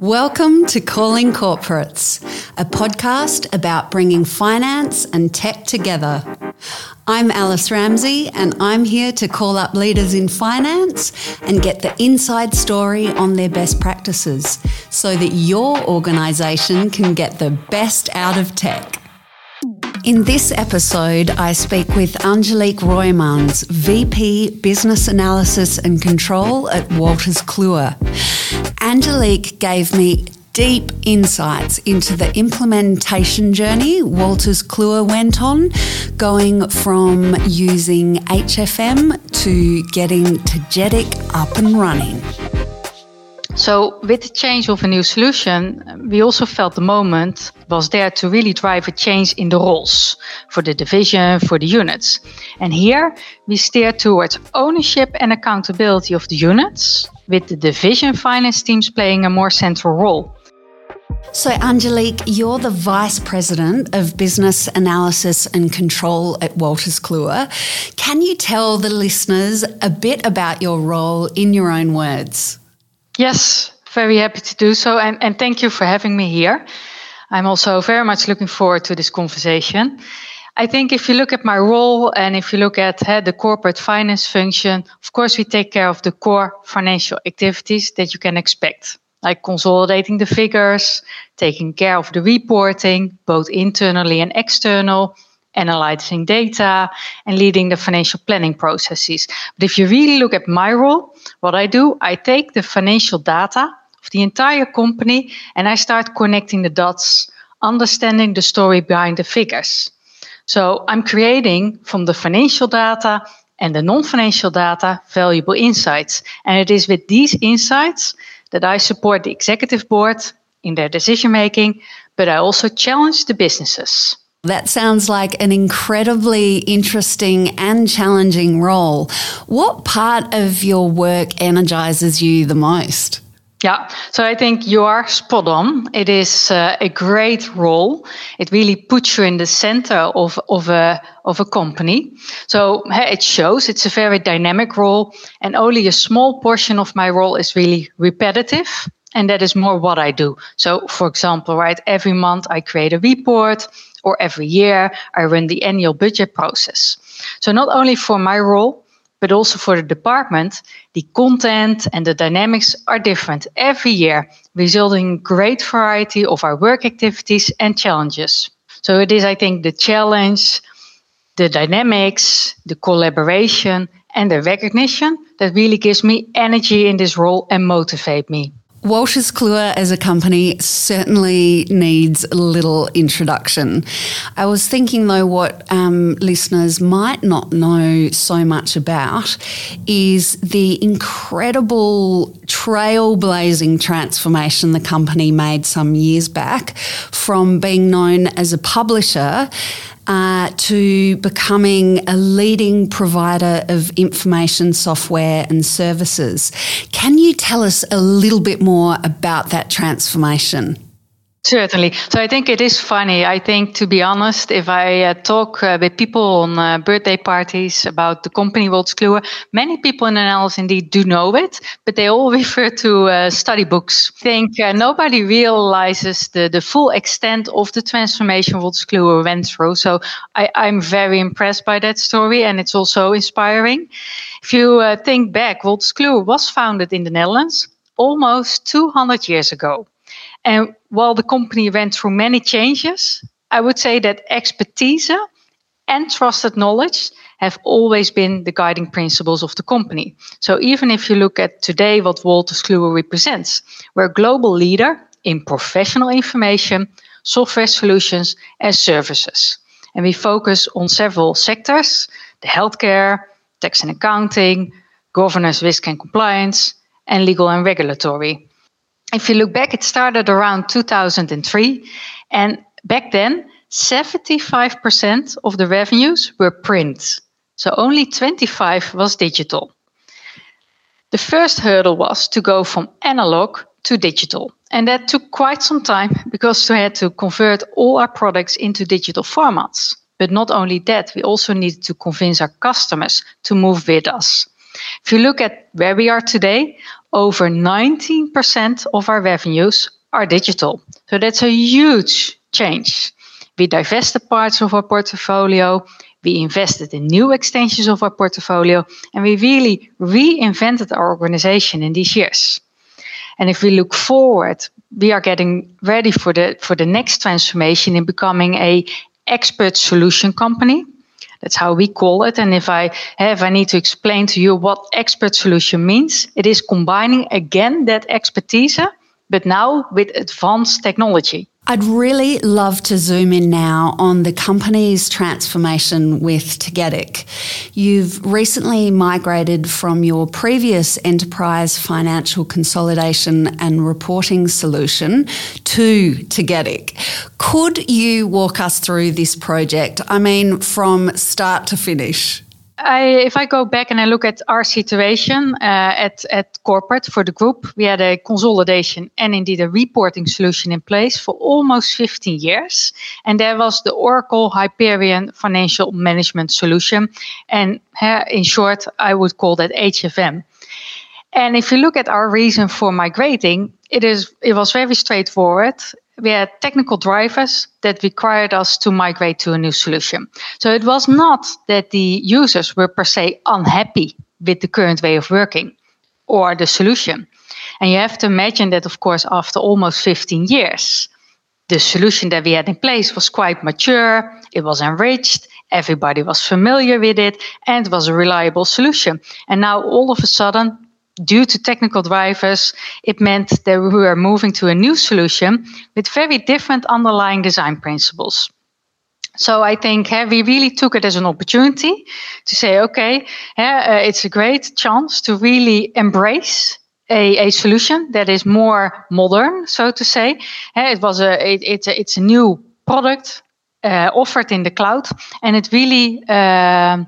Welcome to Calling Corporates, a podcast about bringing finance and tech together. I'm Alice Ramsey, and I'm here to call up leaders in finance and get the inside story on their best practices so that your organisation can get the best out of tech. In this episode, I speak with Angelique Roymans, VP Business Analysis and Control at Wolters Kluwer. Angelique gave me deep insights into the implementation journey Wolters Kluwer went on, going from using HFM to getting Tagetik up and running. So, with the change of a new solution, we also felt the moment was there to really drive a change in the roles for the division, for the units. And here we steer towards ownership and accountability of the units, with the division finance teams playing a more central role. So, Angelique, you're the Vice President of Business Analysis and Control at Wolters Kluwer. Can you tell the listeners a bit about your role in your own words? Yes, very happy to do so. And, and thank you for having me here. I'm also very much looking forward to this conversation. I think if you look at my role and if you look at uh, the corporate finance function, of course, we take care of the core financial activities that you can expect, like consolidating the figures, taking care of the reporting, both internally and external, analyzing data, and leading the financial planning processes. But if you really look at my role, what I do, I take the financial data of the entire company and I start connecting the dots, understanding the story behind the figures. So I'm creating from the financial data and the non financial data valuable insights. And it is with these insights that I support the executive board in their decision making, but I also challenge the businesses. That sounds like an incredibly interesting and challenging role. What part of your work energizes you the most? Yeah, so I think you are spot on. It is uh, a great role. It really puts you in the center of, of a of a company. So it shows it's a very dynamic role, and only a small portion of my role is really repetitive, and that is more what I do. So, for example, right, every month I create a report or every year I run the annual budget process. So not only for my role, but also for the department, the content and the dynamics are different every year, resulting in great variety of our work activities and challenges. So it is, I think, the challenge, the dynamics, the collaboration, and the recognition that really gives me energy in this role and motivate me. Wolters Kluwer as a company certainly needs a little introduction. I was thinking, though, what um, listeners might not know so much about is the incredible trailblazing transformation the company made some years back from being known as a publisher uh, to becoming a leading provider of information software and services. Can you tell us a little bit more about that transformation? Certainly. So I think it is funny. I think, to be honest, if I uh, talk uh, with people on uh, birthday parties about the company Wolters Kluwer, many people in the Netherlands indeed do know it, but they all refer to uh, study books. I think uh, nobody realizes the, the full extent of the transformation Wolters Kluwer went through. So I, I'm very impressed by that story, and it's also inspiring. If you uh, think back, Wolters Kluwer was founded in the Netherlands almost 200 years ago. And while the company went through many changes, I would say that expertise and trusted knowledge have always been the guiding principles of the company. So even if you look at today what Wolters Kluwer represents, we're a global leader in professional information, software solutions, and services. And we focus on several sectors the healthcare, tax and accounting, governance, risk and compliance, and legal and regulatory if you look back, it started around 2003. And back then, 75% of the revenues were print. So only 25 was digital. The first hurdle was to go from analog to digital. And that took quite some time because we had to convert all our products into digital formats. But not only that, we also needed to convince our customers to move with us. If you look at where we are today, over 19% of our revenues are digital. So that's a huge change. We divested parts of our portfolio, we invested in new extensions of our portfolio, and we really reinvented our organization in these years. And if we look forward, we are getting ready for the for the next transformation in becoming a expert solution company. That's how we call it. And if I eh, have, I need to explain to you what expert solution means. It is combining again that expertise, eh, but now with advanced technology. I'd really love to zoom in now on the company's transformation with Tagetik. You've recently migrated from your previous enterprise financial consolidation and reporting solution to Tagetik. Could you walk us through this project? I mean, from start to finish. I, if I go back and I look at our situation uh, at, at corporate for the group, we had a consolidation and indeed a reporting solution in place for almost 15 years. And there was the Oracle Hyperion Financial Management Solution. And uh, in short, I would call that HFM. And if you look at our reason for migrating, it is it was very straightforward we had technical drivers that required us to migrate to a new solution. So it was not that the users were per se unhappy with the current way of working or the solution. And you have to imagine that, of course, after almost 15 years, the solution that we had in place was quite mature, it was enriched, everybody was familiar with it, and it was a reliable solution. And now all of a sudden, due to technical drivers, it meant that we were moving to a new solution with very different underlying design principles. So I think uh, we really took it as an opportunity to say, okay, uh, it's a great chance to really embrace a, a solution that is more modern, so to say. It was a it, it's a, it's a new product uh, offered in the cloud, and it really uh,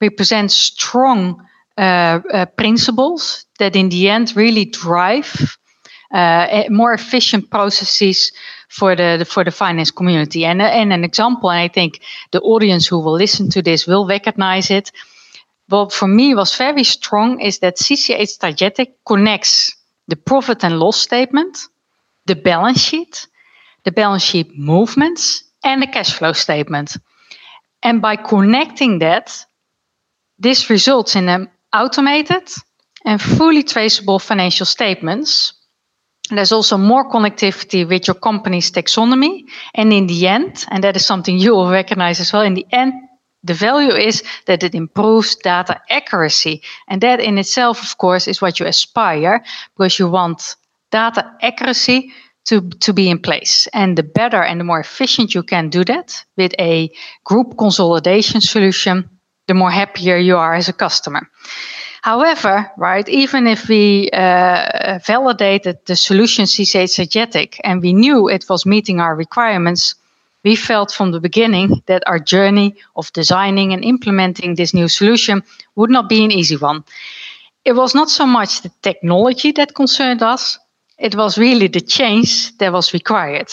represents strong uh, uh, principles that in the end really drive uh, more efficient processes for the, for the finance community. And, and an example, and I think the audience who will listen to this will recognize it. What for me was very strong is that CCH Tagetik connects the profit and loss statement, the balance sheet, the balance sheet movements, and the cash flow statement. And by connecting that, this results in a automated and fully traceable financial statements. There's also more connectivity with your company's taxonomy. And in the end, and that is something you will recognize as well, in the end, the value is that it improves data accuracy. And that in itself, of course, is what you aspire because you want data accuracy to, to be in place. And the better and the more efficient you can do that with a group consolidation solution, the more happier you are as a customer. However, right, even if we uh, validated the solution CCH Tagetik and we knew it was meeting our requirements, we felt from the beginning that our journey of designing and implementing this new solution would not be an easy one. It was not so much the technology that concerned us, it was really the change that was required.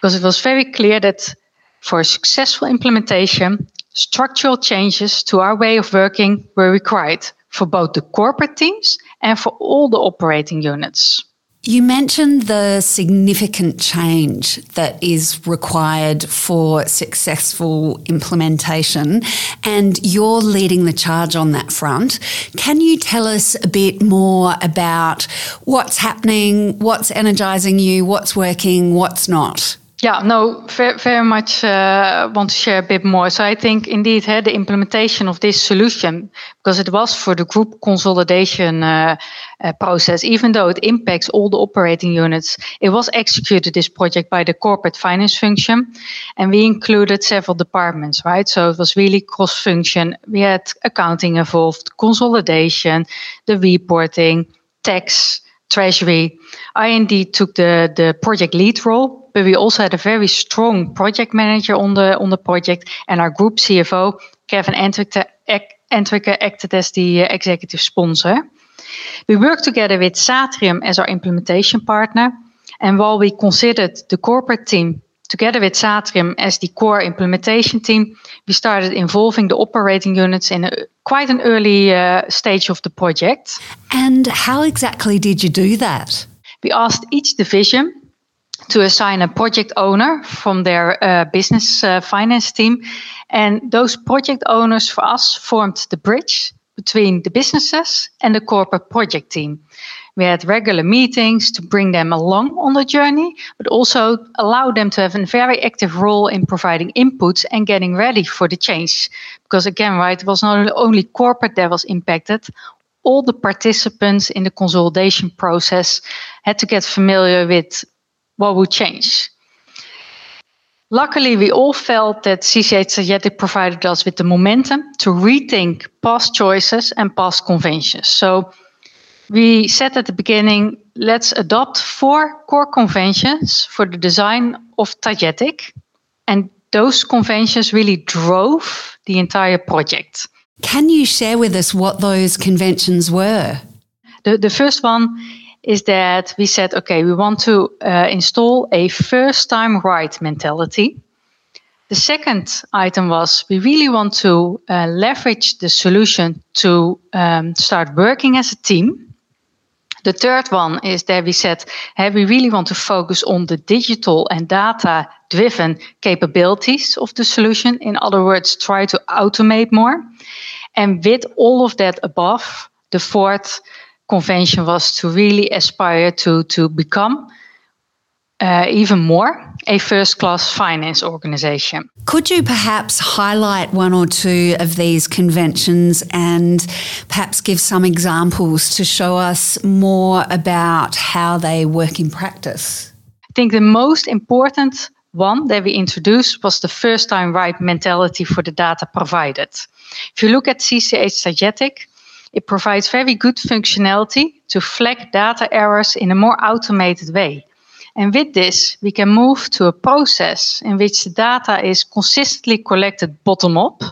Because it was very clear that for a successful implementation, structural changes to our way of working were required for both the corporate teams and for all the operating units. You mentioned the significant change that is required for successful implementation, and you're leading the charge on that front. Can you tell us a bit more about what's happening, what's energizing you, what's working, what's not? Yeah, no, very, very much uh, want to share a bit more. So I think indeed had the implementation of this solution, because it was for the group consolidation uh, uh, process, even though it impacts all the operating units, it was executed this project by the corporate finance function, and we included several departments, right? So it was really cross function. We had accounting involved, consolidation, the reporting, tax, treasury. I indeed took the the project lead role but we also had a very strong project manager on the on the project, and our group CFO Kevin Entwistle acted as the uh, executive sponsor. We worked together with Satrian as our implementation partner, and while we considered the corporate team together with Satrian as the core implementation team, we started involving the operating units in a, quite an early uh, stage of the project. And how exactly did you do that? We asked each division to assign a project owner from their uh, business uh, finance team. And those project owners for us formed the bridge between the businesses and the corporate project team. We had regular meetings to bring them along on the journey, but also allow them to have a very active role in providing inputs and getting ready for the change. Because again, right, it was not only corporate that was impacted, all the participants in the consolidation process had to get familiar with what would change. Luckily, we all felt that CCH provided us with the momentum to rethink past choices and past conventions. So we said at the beginning, let's adopt four core conventions for the design of Tagetik. And those conventions really drove the entire project. Can you share with us what those conventions were? The, the first one is that we said, okay, we want to uh, install a first time right mentality. The second item was we really want to uh, leverage the solution to um, start working as a team. The third one is that we said, hey, we really want to focus on the digital and data driven capabilities of the solution. In other words, try to automate more. And with all of that above, the fourth convention was to really aspire to, to become uh, even more a first class finance organization. Could you perhaps highlight one or two of these conventions and perhaps give some examples to show us more about how they work in practice? I think the most important one that we introduced was the first time right mentality for the data provided. If you look at CCH Tagetik, it provides very good functionality to flag data errors in a more automated way. And with this, we can move to a process in which the data is consistently collected bottom up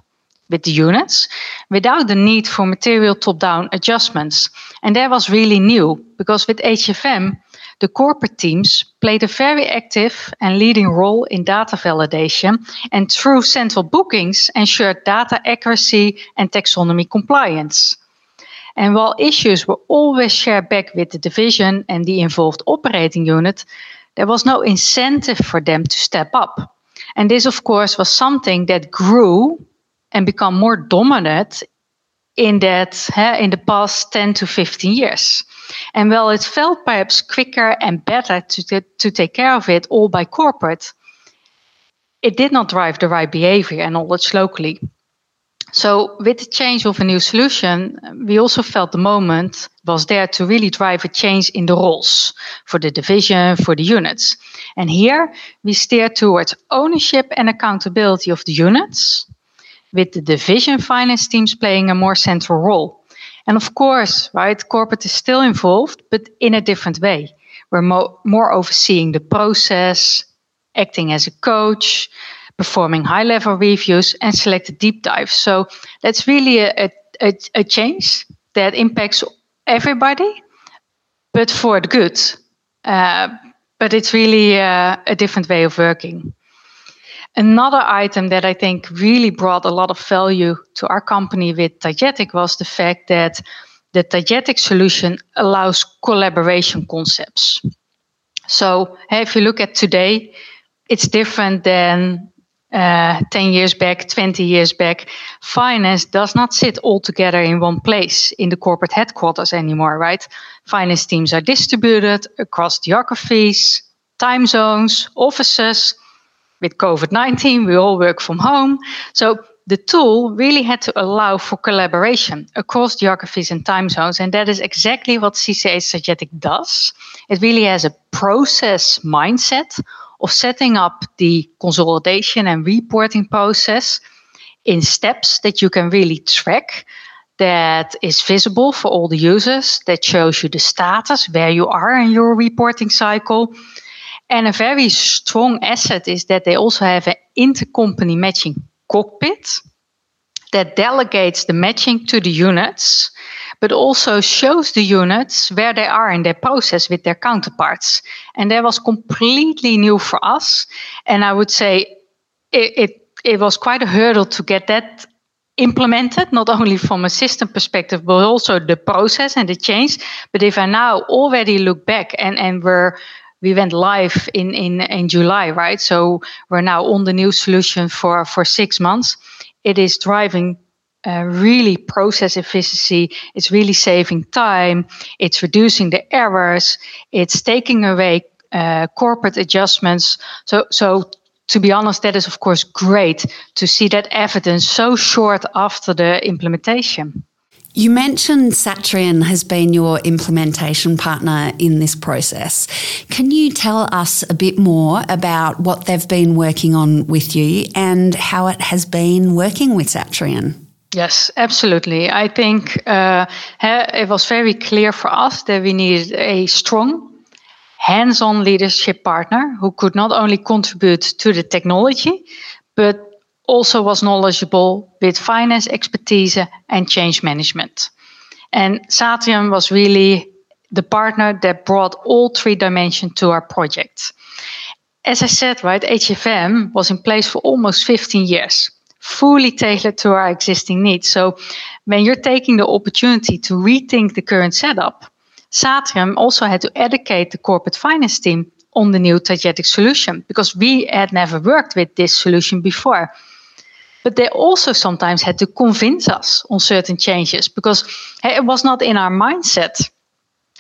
with the units without the need for material top down adjustments. And that was really new because with HFM, the corporate teams played a very active and leading role in data validation and through central bookings ensured data accuracy and taxonomy compliance. And while issues were always shared back with the division and the involved operating unit, there was no incentive for them to step up. And this, of course, was something that grew and become more dominant in that in the past 10 to 15 years. And while it felt perhaps quicker and better to, to take care of it all by corporate, it did not drive the right behavior and knowledge locally. So, with the change of a new solution, we also felt the moment was there to really drive a change in the roles for the division, for the units. And here we steer towards ownership and accountability of the units, with the division finance teams playing a more central role. And of course, right, corporate is still involved, but in a different way. We're mo- more overseeing the process, acting as a coach, performing high level reviews, and selected deep dives. So that's really a, a, a change that impacts everybody, but for the good. Uh, but it's really uh, a different way of working. Another item that I think really brought a lot of value to our company with Tagetik was the fact that the Tagetik solution allows collaboration concepts. So, if you look at today, it's different than uh, 10 years back, 20 years back, finance does not sit all together in one place in the corporate headquarters anymore, right? Finance teams are distributed across geographies, time zones, offices. With COVID 19, we all work from home. So the tool really had to allow for collaboration across geographies and time zones. And that is exactly what CCH Tagetik does. It really has a process mindset of setting up the consolidation and reporting process in steps that you can really track that is visible for all the users that shows you the status where you are in your reporting cycle. And a very strong asset is that they also have an intercompany matching cockpit that delegates the matching to the units but also shows the units where they are in their process with their counterparts. And that was completely new for us. And I would say it, it, it was quite a hurdle to get that implemented, not only from a system perspective, but also the process and the change. But if I now already look back and, and we're we went live in, in, in July, right? So we're now on the new solution for, for six months. It is driving uh, really process efficiency. It's really saving time. It's reducing the errors. It's taking away uh, corporate adjustments. So, so to be honest, that is of course great to see that evidence so short after the implementation. You mentioned Satrian has been your implementation partner in this process. Can you tell us a bit more about what they've been working on with you and how it has been working with Satrian? Yes, absolutely. I think uh, it was very clear for us that we needed a strong, hands on leadership partner who could not only contribute to the technology, but also was knowledgeable with finance expertise and change management. And Satrian was really the partner that brought all three dimensions to our project. As I said, right, HFM was in place for almost 15 years, fully tailored to our existing needs. So when you're taking the opportunity to rethink the current setup, Satrian also had to educate the corporate finance team on the new Tagetik solution because we had never worked with this solution before. But they also sometimes had to convince us on certain changes because it was not in our mindset.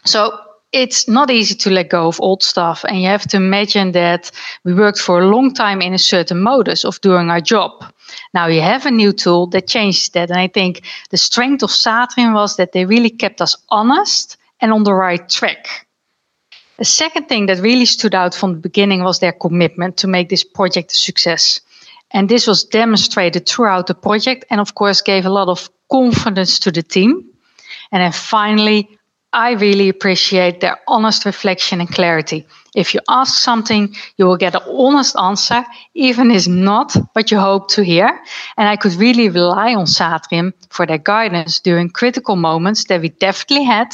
So it's not easy to let go of old stuff. And you have to imagine that we worked for a long time in a certain modus of doing our job. Now you have a new tool that changes that. And I think the strength of Satrian was that they really kept us honest and on the right track. The second thing that really stood out from the beginning was their commitment to make this project a success. And this was demonstrated throughout the project and, of course, gave a lot of confidence to the team. And then finally, I really appreciate their honest reflection and clarity. If you ask something, you will get an honest answer, even if not what you hope to hear. And I could really rely on Satrian for their guidance during critical moments that we definitely had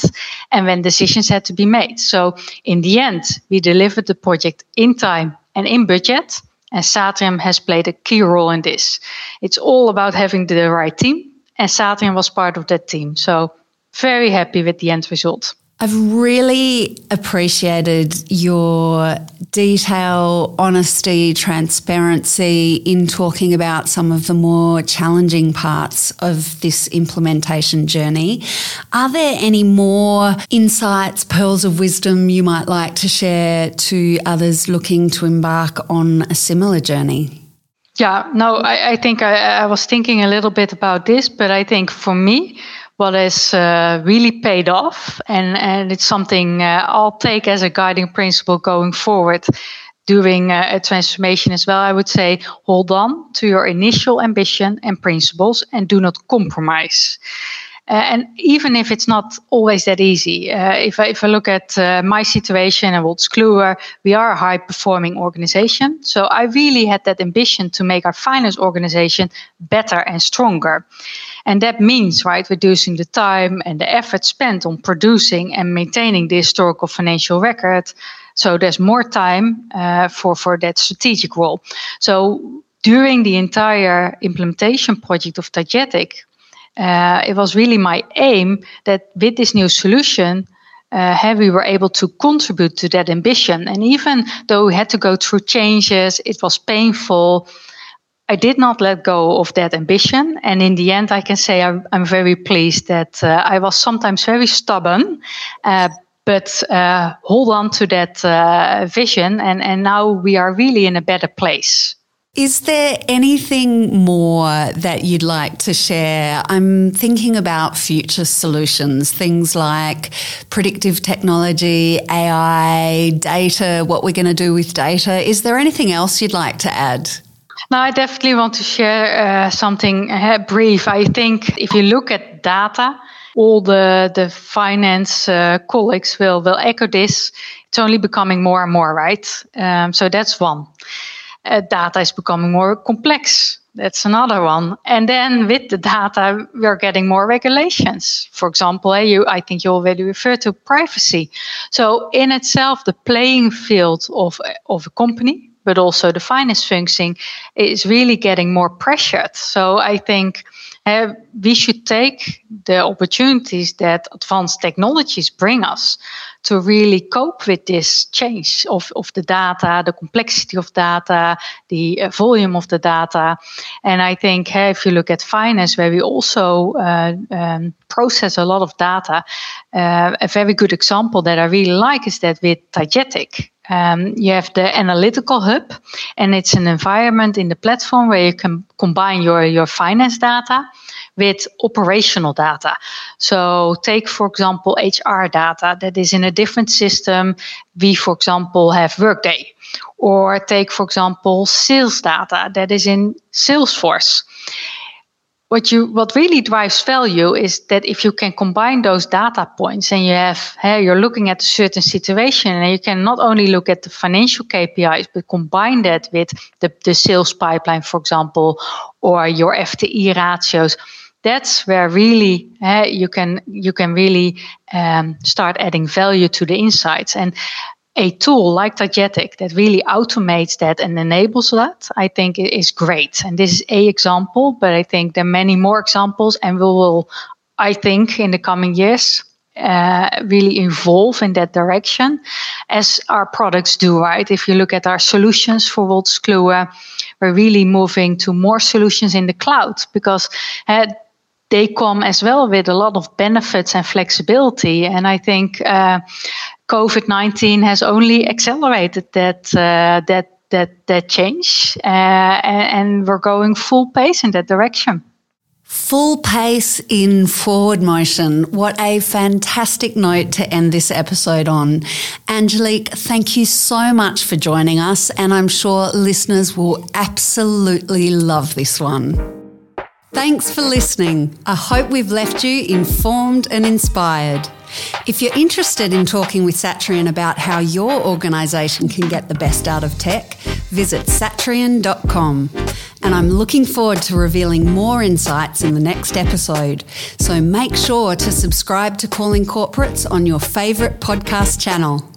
and when decisions had to be made. So in the end, we delivered the project in time and in budget. And Satrian has played a key role in this. It's all about having the right team, and Satrian was part of that team. So, very happy with the end result. I've really appreciated your detail, honesty, transparency in talking about some of the more challenging parts of this implementation journey. Are there any more insights, pearls of wisdom you might like to share to others looking to embark on a similar journey? Yeah, no, I, I think I, I was thinking a little bit about this, but I think for me, what has uh, really paid off, and, and it's something uh, I'll take as a guiding principle going forward. Uh, a transformation as well, I would say hold on to your initial ambition and principles and do not compromise. Uh, and even if it's not always that easy, uh, if, I, if I look at uh, my situation and Wolters Kluwer, we are a high performing organization. So I really had that ambition to make our finance organization better and stronger. And that means, right, reducing the time and the effort spent on producing and maintaining the historical financial record. So there's more time uh, for, for that strategic role. So during the entire implementation project of Tagetik, uh, it was really my aim that with this new solution, uh, we were able to contribute to that ambition. And even though we had to go through changes, it was painful. I did not let go of that ambition. And in the end, I can say I'm, I'm very pleased that uh, I was sometimes very stubborn, uh, but uh, hold on to that uh, vision. And, and now we are really in a better place. Is there anything more that you'd like to share? I'm thinking about future solutions, things like predictive technology, AI, data, what we're going to do with data. Is there anything else you'd like to add? No, I definitely want to share uh, something uh, brief. I think if you look at data, all the the finance uh, colleagues will will echo this. It's only becoming more and more, right? Um, so that's one uh, data is becoming more complex. That's another one. And then with the data, we're getting more regulations. For example, eh, you, I think you already referred to privacy. So in itself, the playing field of, of a company, but also the finance function is really getting more pressured. So I think uh, we should take the opportunities that advanced technologies bring us to really cope with this change of, of the data, the complexity of data, the uh, volume of the data. And I think uh, if you look at finance, where we also uh, um, process a lot of data, a very good example that I really like is that with Tagetik. Um, you have the analytical hub, and it's an environment in the platform where you can combine your, your finance data with operational data. So, take for example HR data that is in a different system. We, for example, have Workday, or take for example sales data that is in Salesforce what you what really drives value is that if you can combine those data points and you have hey, you're looking at a certain situation and you can not only look at the financial KPIs but combine that with the, the sales pipeline for example or your FTE ratios that's where really you can you can really um, start adding value to the insights. And a tool like Tagetik that really automates that and enables that, I think is great. And this is a example, but I think there are many more examples, and we will, I think, in the coming years. Uh, really evolve in that direction as our products do, right? If you look at our solutions for Wolters Kluwer, we're really moving to more solutions in the cloud because uh, they come as well with a lot of benefits and flexibility. And I think uh, COVID nineteen has only accelerated that uh, that that that change, uh, and we're going full pace in that direction. Full pace in forward motion. What a fantastic note to end this episode on. Angelique, thank you so much for joining us, and I'm sure listeners will absolutely love this one. Thanks for listening. I hope we've left you informed and inspired. If you're interested in talking with Satrian about how your organisation can get the best out of tech, visit satrian.com. And I'm looking forward to revealing more insights in the next episode. So make sure to subscribe to Calling Corporates on your favourite podcast channel.